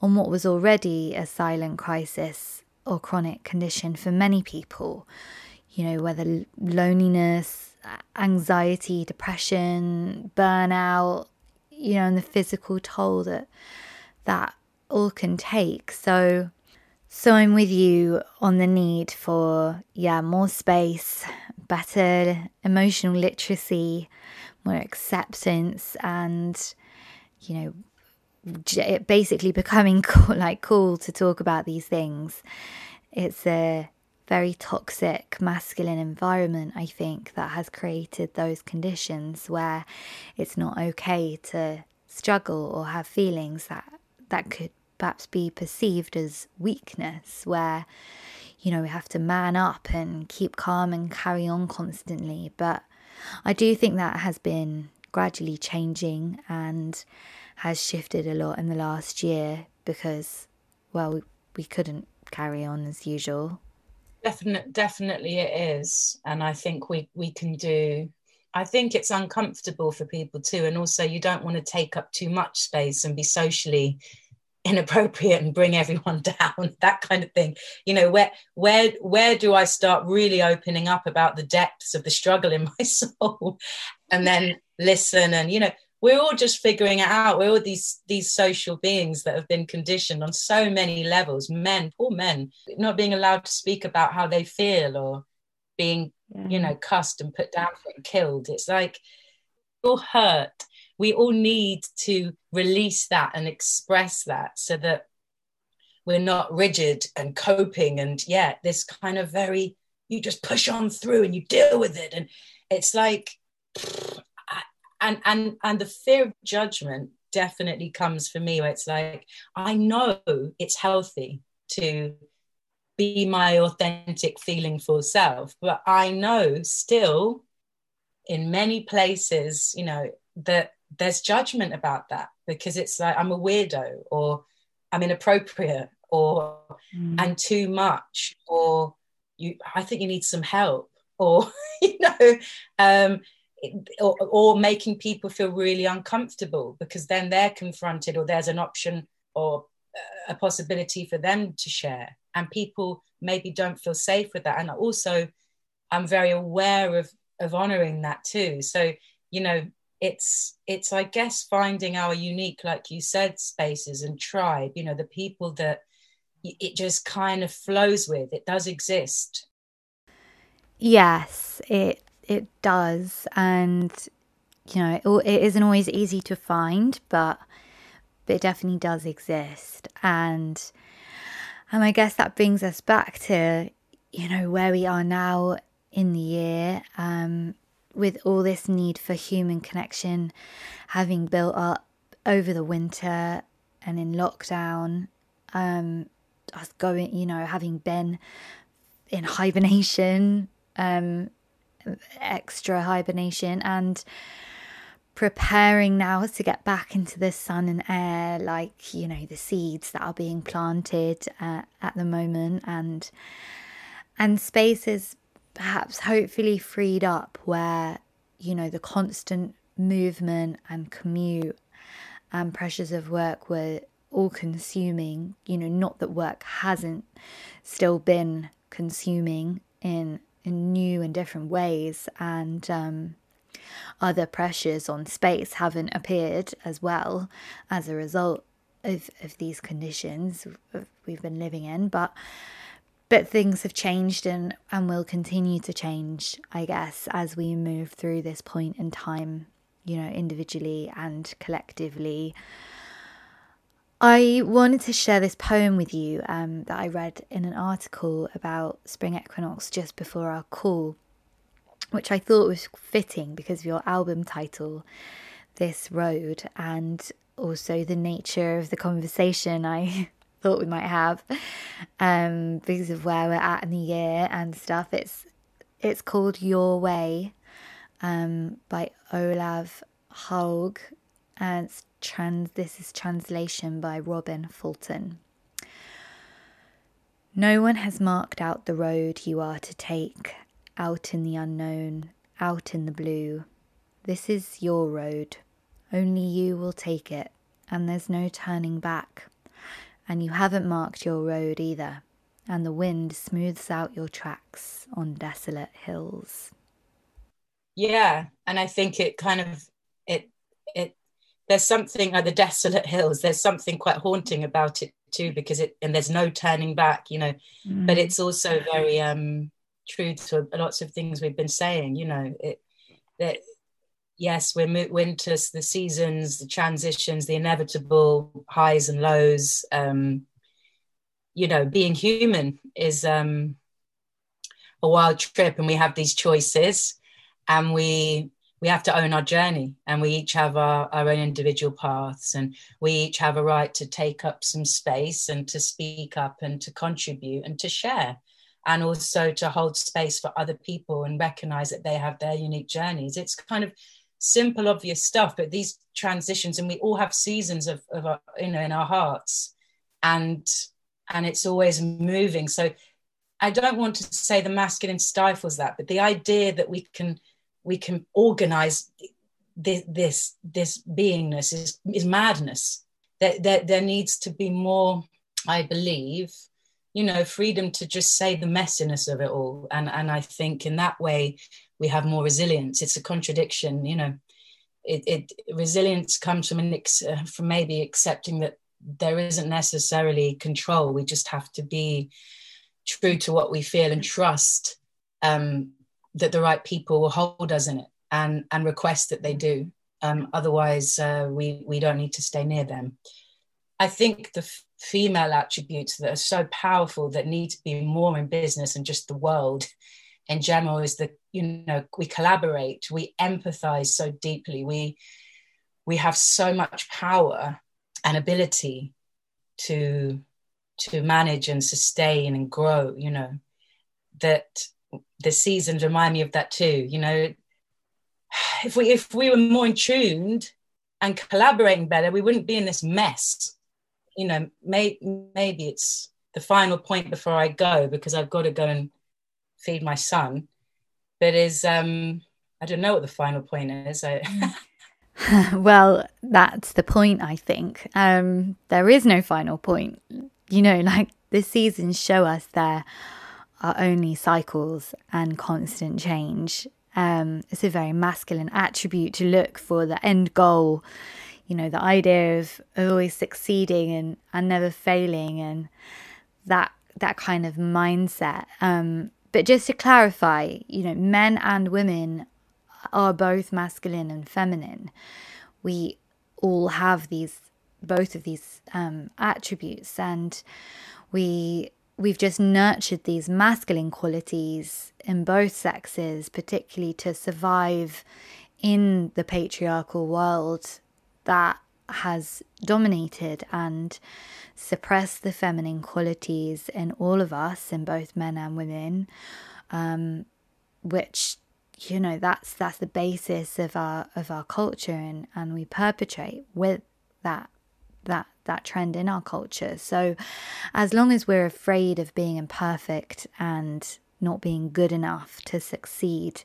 on what was already a silent crisis or chronic condition for many people. You know, whether loneliness, anxiety, depression, burnout, you know, and the physical toll that that all can take. So, so I'm with you on the need for yeah more space, better emotional literacy, more acceptance, and you know basically becoming like cool to talk about these things. It's a very toxic masculine environment, I think, that has created those conditions where it's not okay to struggle or have feelings that that could perhaps be perceived as weakness, where you know we have to man up and keep calm and carry on constantly. But I do think that has been gradually changing and has shifted a lot in the last year because, well, we, we couldn't carry on as usual. Definitely, definitely it is, and I think we we can do. I think it's uncomfortable for people too, and also you don't want to take up too much space and be socially inappropriate and bring everyone down that kind of thing you know where where where do i start really opening up about the depths of the struggle in my soul and then listen and you know we're all just figuring it out. We're all these these social beings that have been conditioned on so many levels. Men, poor men, not being allowed to speak about how they feel or being, yeah. you know, cussed and put down and killed. It's like all hurt. We all need to release that and express that so that we're not rigid and coping and yeah, this kind of very you just push on through and you deal with it. And it's like and and and the fear of judgment definitely comes for me where it's like i know it's healthy to be my authentic feeling for self but i know still in many places you know that there's judgment about that because it's like i'm a weirdo or i'm inappropriate or mm. and too much or you i think you need some help or you know um or, or making people feel really uncomfortable because then they're confronted or there's an option or a possibility for them to share. And people maybe don't feel safe with that. And also i'm very aware of of honoring that too. So you know it's it's i guess finding our unique like you said spaces and tribe you know the people that it just kind of flows with it does exist. Yes it it does, and you know, it, it isn't always easy to find, but but it definitely does exist, and and I guess that brings us back to you know where we are now in the year, um, with all this need for human connection having built up over the winter and in lockdown, um, us going, you know, having been in hibernation, um, extra hibernation and preparing now to get back into the sun and air like you know the seeds that are being planted uh, at the moment and and spaces perhaps hopefully freed up where you know the constant movement and commute and pressures of work were all consuming you know not that work hasn't still been consuming in in new and different ways, and um, other pressures on space haven't appeared as well as a result of, of these conditions we've been living in. But but things have changed and, and will continue to change, I guess, as we move through this point in time, you know, individually and collectively. I wanted to share this poem with you um, that I read in an article about spring equinox just before our call, which I thought was fitting because of your album title, This Road, and also the nature of the conversation. I thought we might have um, because of where we're at in the year and stuff. It's it's called Your Way um, by Olav Hauge, and it's trans. This is translation by Robin Fulton. No one has marked out the road you are to take, out in the unknown, out in the blue. This is your road. Only you will take it, and there's no turning back. And you haven't marked your road either, and the wind smooths out your tracks on desolate hills. Yeah, and I think it kind of it it there's something like the desolate hills. There's something quite haunting about it too, because it and there's no turning back, you know. Mm. But it's also very um true to lots of things we've been saying. You know, it that yes, we're winters, the seasons, the transitions, the inevitable highs and lows. Um, you know, being human is um, a wild trip, and we have these choices, and we we have to own our journey, and we each have our, our own individual paths, and we each have a right to take up some space and to speak up and to contribute and to share and also to hold space for other people and recognize that they have their unique journeys. It's kind of simple, obvious stuff, but these transitions, and we all have seasons of, of our, you know, in our hearts, and and it's always moving. So I don't want to say the masculine stifles that, but the idea that we can we can organize this this, this beingness is is madness. That there, there needs to be more, I believe, you know, freedom to just say the messiness of it all. And and I think in that way we have more resilience. It's a contradiction, you know. It, it resilience comes from an ex, uh, from maybe accepting that there isn't necessarily control. We just have to be true to what we feel and trust um, that the right people will hold us in it and and request that they do. Um, otherwise, uh, we we don't need to stay near them. I think the f- female attributes that are so powerful that need to be more in business and just the world in general is that you know we collaborate we empathize so deeply. We we have so much power and ability to to manage and sustain and grow you know that the seasons remind me of that too you know. If we if we were more in tuned and collaborating better we wouldn't be in this mess. You know may, maybe it's the final point before i go because i've got to go and feed my son, but is um I don't know what the final point is. I... well, that's the point. I think um, there is no final point. You know, like the seasons show us there are only cycles and constant change. Um, it's a very masculine attribute to look for the end goal. You know, the idea of always succeeding and, and never failing, and that that kind of mindset. Um, but just to clarify, you know, men and women are both masculine and feminine. We all have these both of these um, attributes, and we we've just nurtured these masculine qualities in both sexes, particularly to survive in the patriarchal world that has dominated and suppressed the feminine qualities in all of us, in both men and women, um, which you know that's that's the basis of our of our culture, and and we perpetrate with that that that trend in our culture. So, as long as we're afraid of being imperfect and not being good enough to succeed,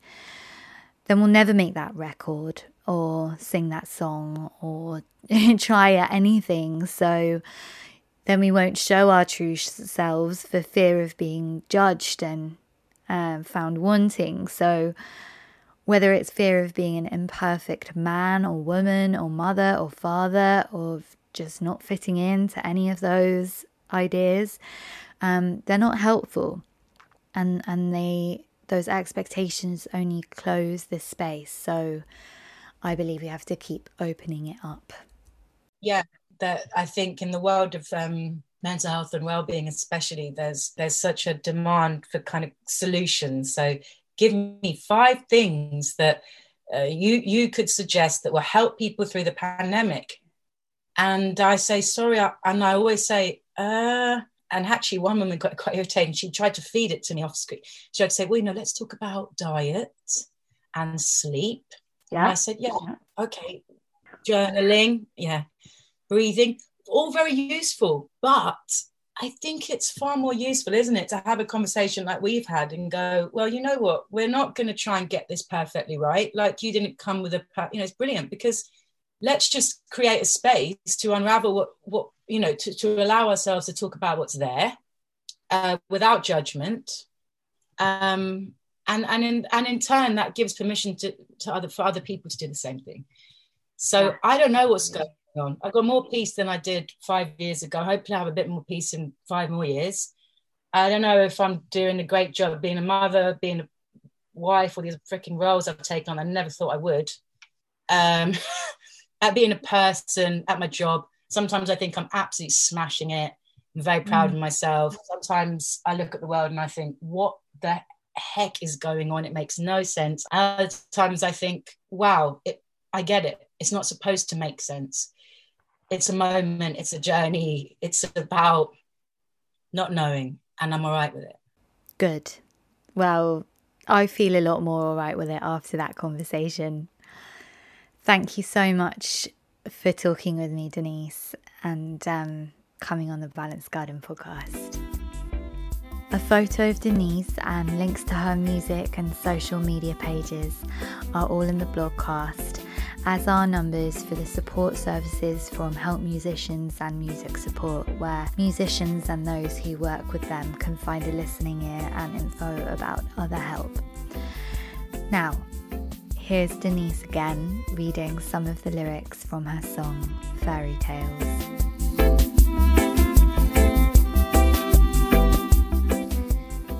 then we'll never make that record or sing that song or try at anything. So then we won't show our true selves for fear of being judged and uh, found wanting. So whether it's fear of being an imperfect man or woman or mother or father or just not fitting into any of those ideas, um, they're not helpful. And, and they those expectations only close this space. So I believe we have to keep opening it up. Yeah, that I think in the world of um, mental health and well-being, especially, there's there's such a demand for kind of solutions. So give me five things that uh, you you could suggest that will help people through the pandemic. And I say sorry, I, and I always say uh, and actually one woman got quite irritated. She tried to feed it to me off screen. She to say, well, you know, let's talk about diet and sleep. Yeah. And I said, yeah, okay. Journaling, yeah. Breathing, all very useful. But I think it's far more useful, isn't it, to have a conversation like we've had and go, well, you know what, we're not going to try and get this perfectly right. Like you didn't come with a, you know, it's brilliant because let's just create a space to unravel what, what you know, to, to allow ourselves to talk about what's there uh, without judgment. Um, and and in and in turn, that gives permission to, to other for other people to do the same thing. So I don't know what's going on. I've got more peace than I did five years ago. Hopefully, I have a bit more peace in five more years. I don't know if I'm doing a great job being a mother, being a wife, all these freaking roles I've taken on. I never thought I would. Um, at being a person, at my job. Sometimes I think I'm absolutely smashing it. I'm very proud mm. of myself. Sometimes I look at the world and I think, what the heck is going on? It makes no sense. Other times I think, wow, it, I get it. It's not supposed to make sense it's a moment, it's a journey, it's about not knowing, and I'm all right with it. Good. Well, I feel a lot more all right with it after that conversation. Thank you so much for talking with me, Denise, and um, coming on the Balanced Garden podcast. A photo of Denise and links to her music and social media pages are all in the blogcast as are numbers for the support services from Help Musicians and Music Support, where musicians and those who work with them can find a listening ear and info about other help. Now, here's Denise again reading some of the lyrics from her song Fairy Tales.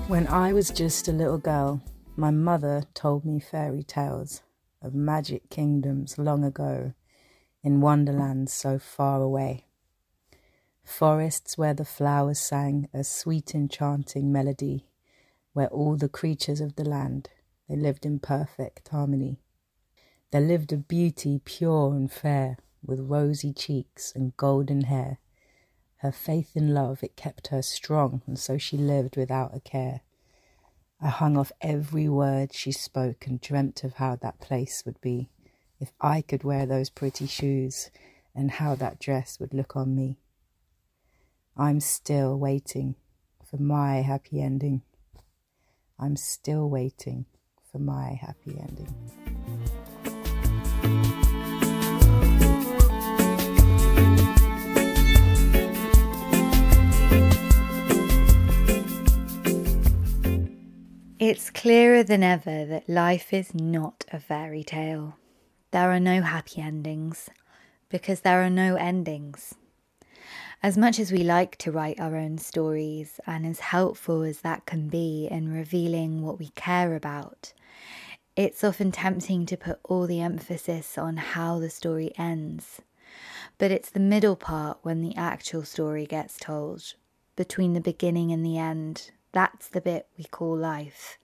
When I was just a little girl, my mother told me fairy tales of magic kingdoms long ago in wonderlands so far away. Forests where the flowers sang a sweet enchanting melody, where all the creatures of the land they lived in perfect harmony. There lived a beauty pure and fair, with rosy cheeks and golden hair. Her faith in love it kept her strong, and so she lived without a care. I hung off every word she spoke and dreamt of how that place would be if I could wear those pretty shoes and how that dress would look on me. I'm still waiting for my happy ending. I'm still waiting for my happy ending. It's clearer than ever that life is not a fairy tale. There are no happy endings because there are no endings. As much as we like to write our own stories, and as helpful as that can be in revealing what we care about, it's often tempting to put all the emphasis on how the story ends. But it's the middle part when the actual story gets told, between the beginning and the end, that's the bit we call life.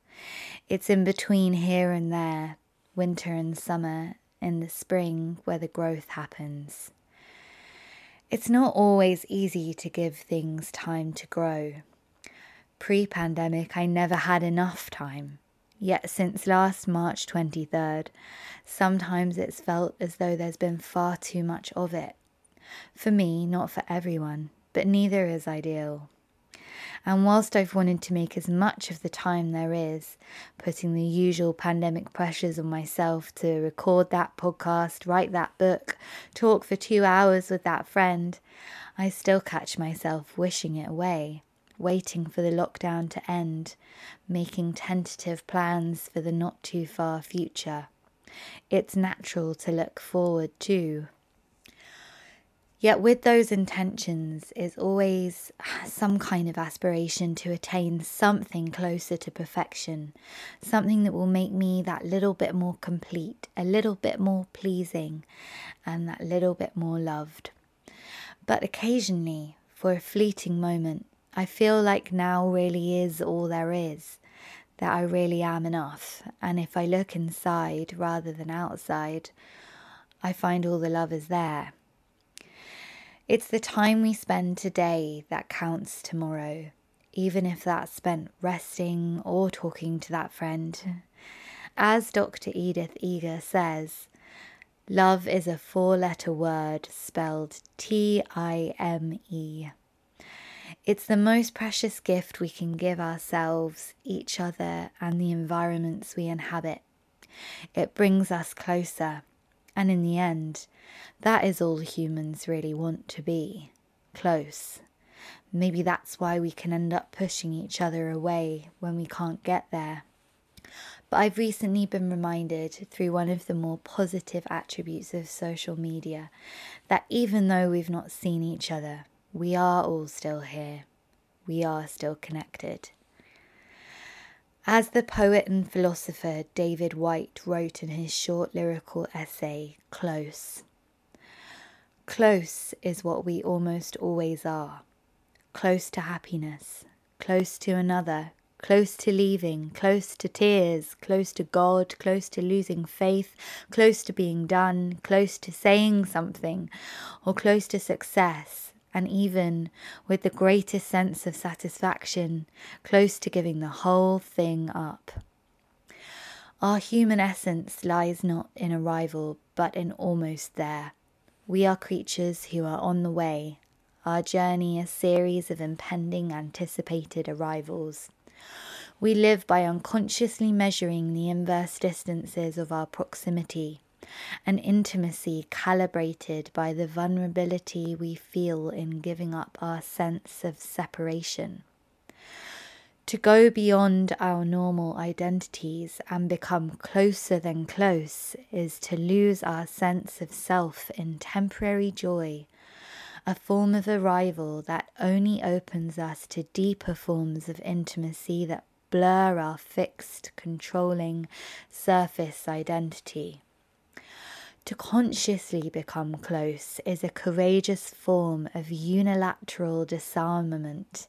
It's in between here and there, winter and summer, in the spring where the growth happens. It's not always easy to give things time to grow. Pre pandemic, I never had enough time. Yet since last March 23rd, sometimes it's felt as though there's been far too much of it. For me, not for everyone, but neither is ideal. And whilst I've wanted to make as much of the time there is, putting the usual pandemic pressures on myself to record that podcast, write that book, talk for two hours with that friend, I still catch myself wishing it away, waiting for the lockdown to end, making tentative plans for the not too far future. It's natural to look forward to. Yet, with those intentions is always some kind of aspiration to attain something closer to perfection, something that will make me that little bit more complete, a little bit more pleasing, and that little bit more loved. But occasionally, for a fleeting moment, I feel like now really is all there is, that I really am enough, and if I look inside rather than outside, I find all the love is there It's the time we spend today that counts tomorrow, even if that's spent resting or talking to that friend. As Dr. Edith Eger says, love is a four letter word spelled T I M E. It's the most precious gift we can give ourselves, each other, and the environments we inhabit. It brings us closer, and in the end, that is all humans really want to be close. Maybe that's why we can end up pushing each other away when we can't get there. But I've recently been reminded through one of the more positive attributes of social media that even though we've not seen each other, we are all still here. We are still connected. As the poet and philosopher David Whyte wrote in his short lyrical essay, Close, Close is what we almost always are. Close to happiness, close to another, close to leaving, close to tears, close to God, close to losing faith, close to being done, close to saying something, or close to success, and even with the greatest sense of satisfaction, close to giving the whole thing up. Our human essence lies not in arrival, but in almost there we are creatures who are on the way, our journey a series of impending anticipated arrivals. We live by unconsciously measuring the inverse distances of our proximity, an intimacy calibrated by the vulnerability we feel in giving up our sense of separation. To go beyond our normal identities and become closer than close is to lose our sense of self in temporary joy, a form of arrival that only opens us to deeper forms of intimacy that blur our fixed, controlling surface identity. To consciously become close is a courageous form of unilateral disarmament,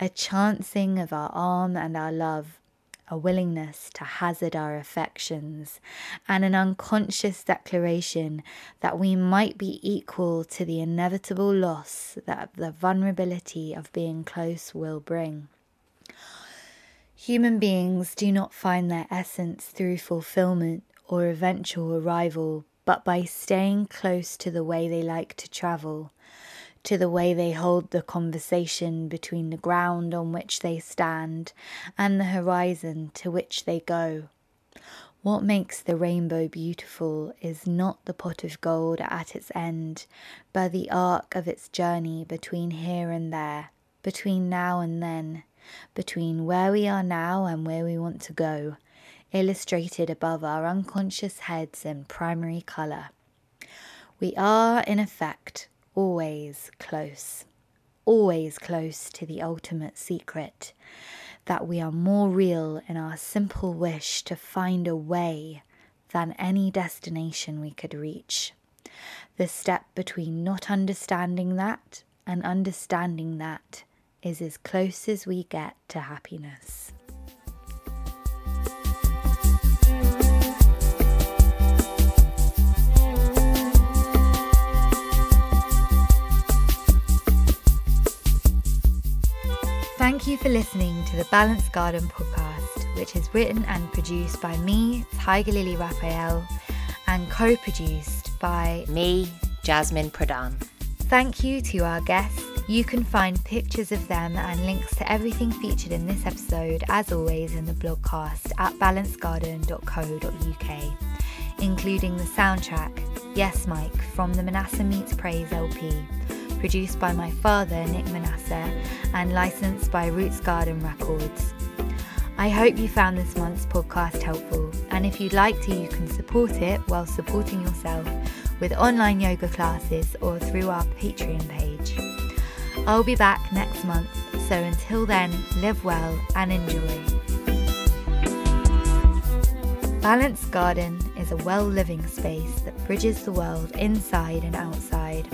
a chancing of our arm and our love, a willingness to hazard our affections, and an unconscious declaration that we might be equal to the inevitable loss that the vulnerability of being close will bring. Human beings do not find their essence through fulfillment or eventual arrival, but by staying close to the way they like to travel, to the way they hold the conversation between the ground on which they stand and the horizon to which they go. What makes the rainbow beautiful is not the pot of gold at its end, but the arc of its journey between here and there, between now and then, between where we are now and where we want to go, illustrated above our unconscious heads in primary colour. We are, in effect, always close, always close to the ultimate secret that we are more real in our simple wish to find a way than any destination we could reach. The step between not understanding that and understanding that is as close as we get to happiness. You for listening to the Balanced Garden podcast, which is written and produced by me, Tiger Lily Raphael, and co produced by me, Jasmine Pradhan. Thank you to our guests. You can find pictures of them and links to everything featured in this episode, as always, in the blogcast at balancedgarden.co.uk, including the soundtrack, Yes Mike, from the Manasseh Meets Praise LP produced by my father, Nick Manasseh, and licensed by Roots Garden Records. I hope you found this month's podcast helpful, and if you'd like to, you can support it while supporting yourself with online yoga classes or through our Patreon page. I'll be back next month, so until then, live well and enjoy. Balanced Garden is a well living space that bridges the world inside and outside.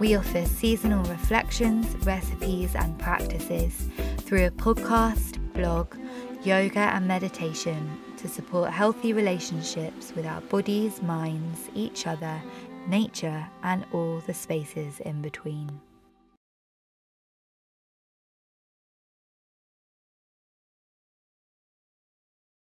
We offer seasonal reflections, recipes, and practices through a podcast, blog, yoga, and meditation to support healthy relationships with our bodies, minds, each other, nature, and all the spaces in between.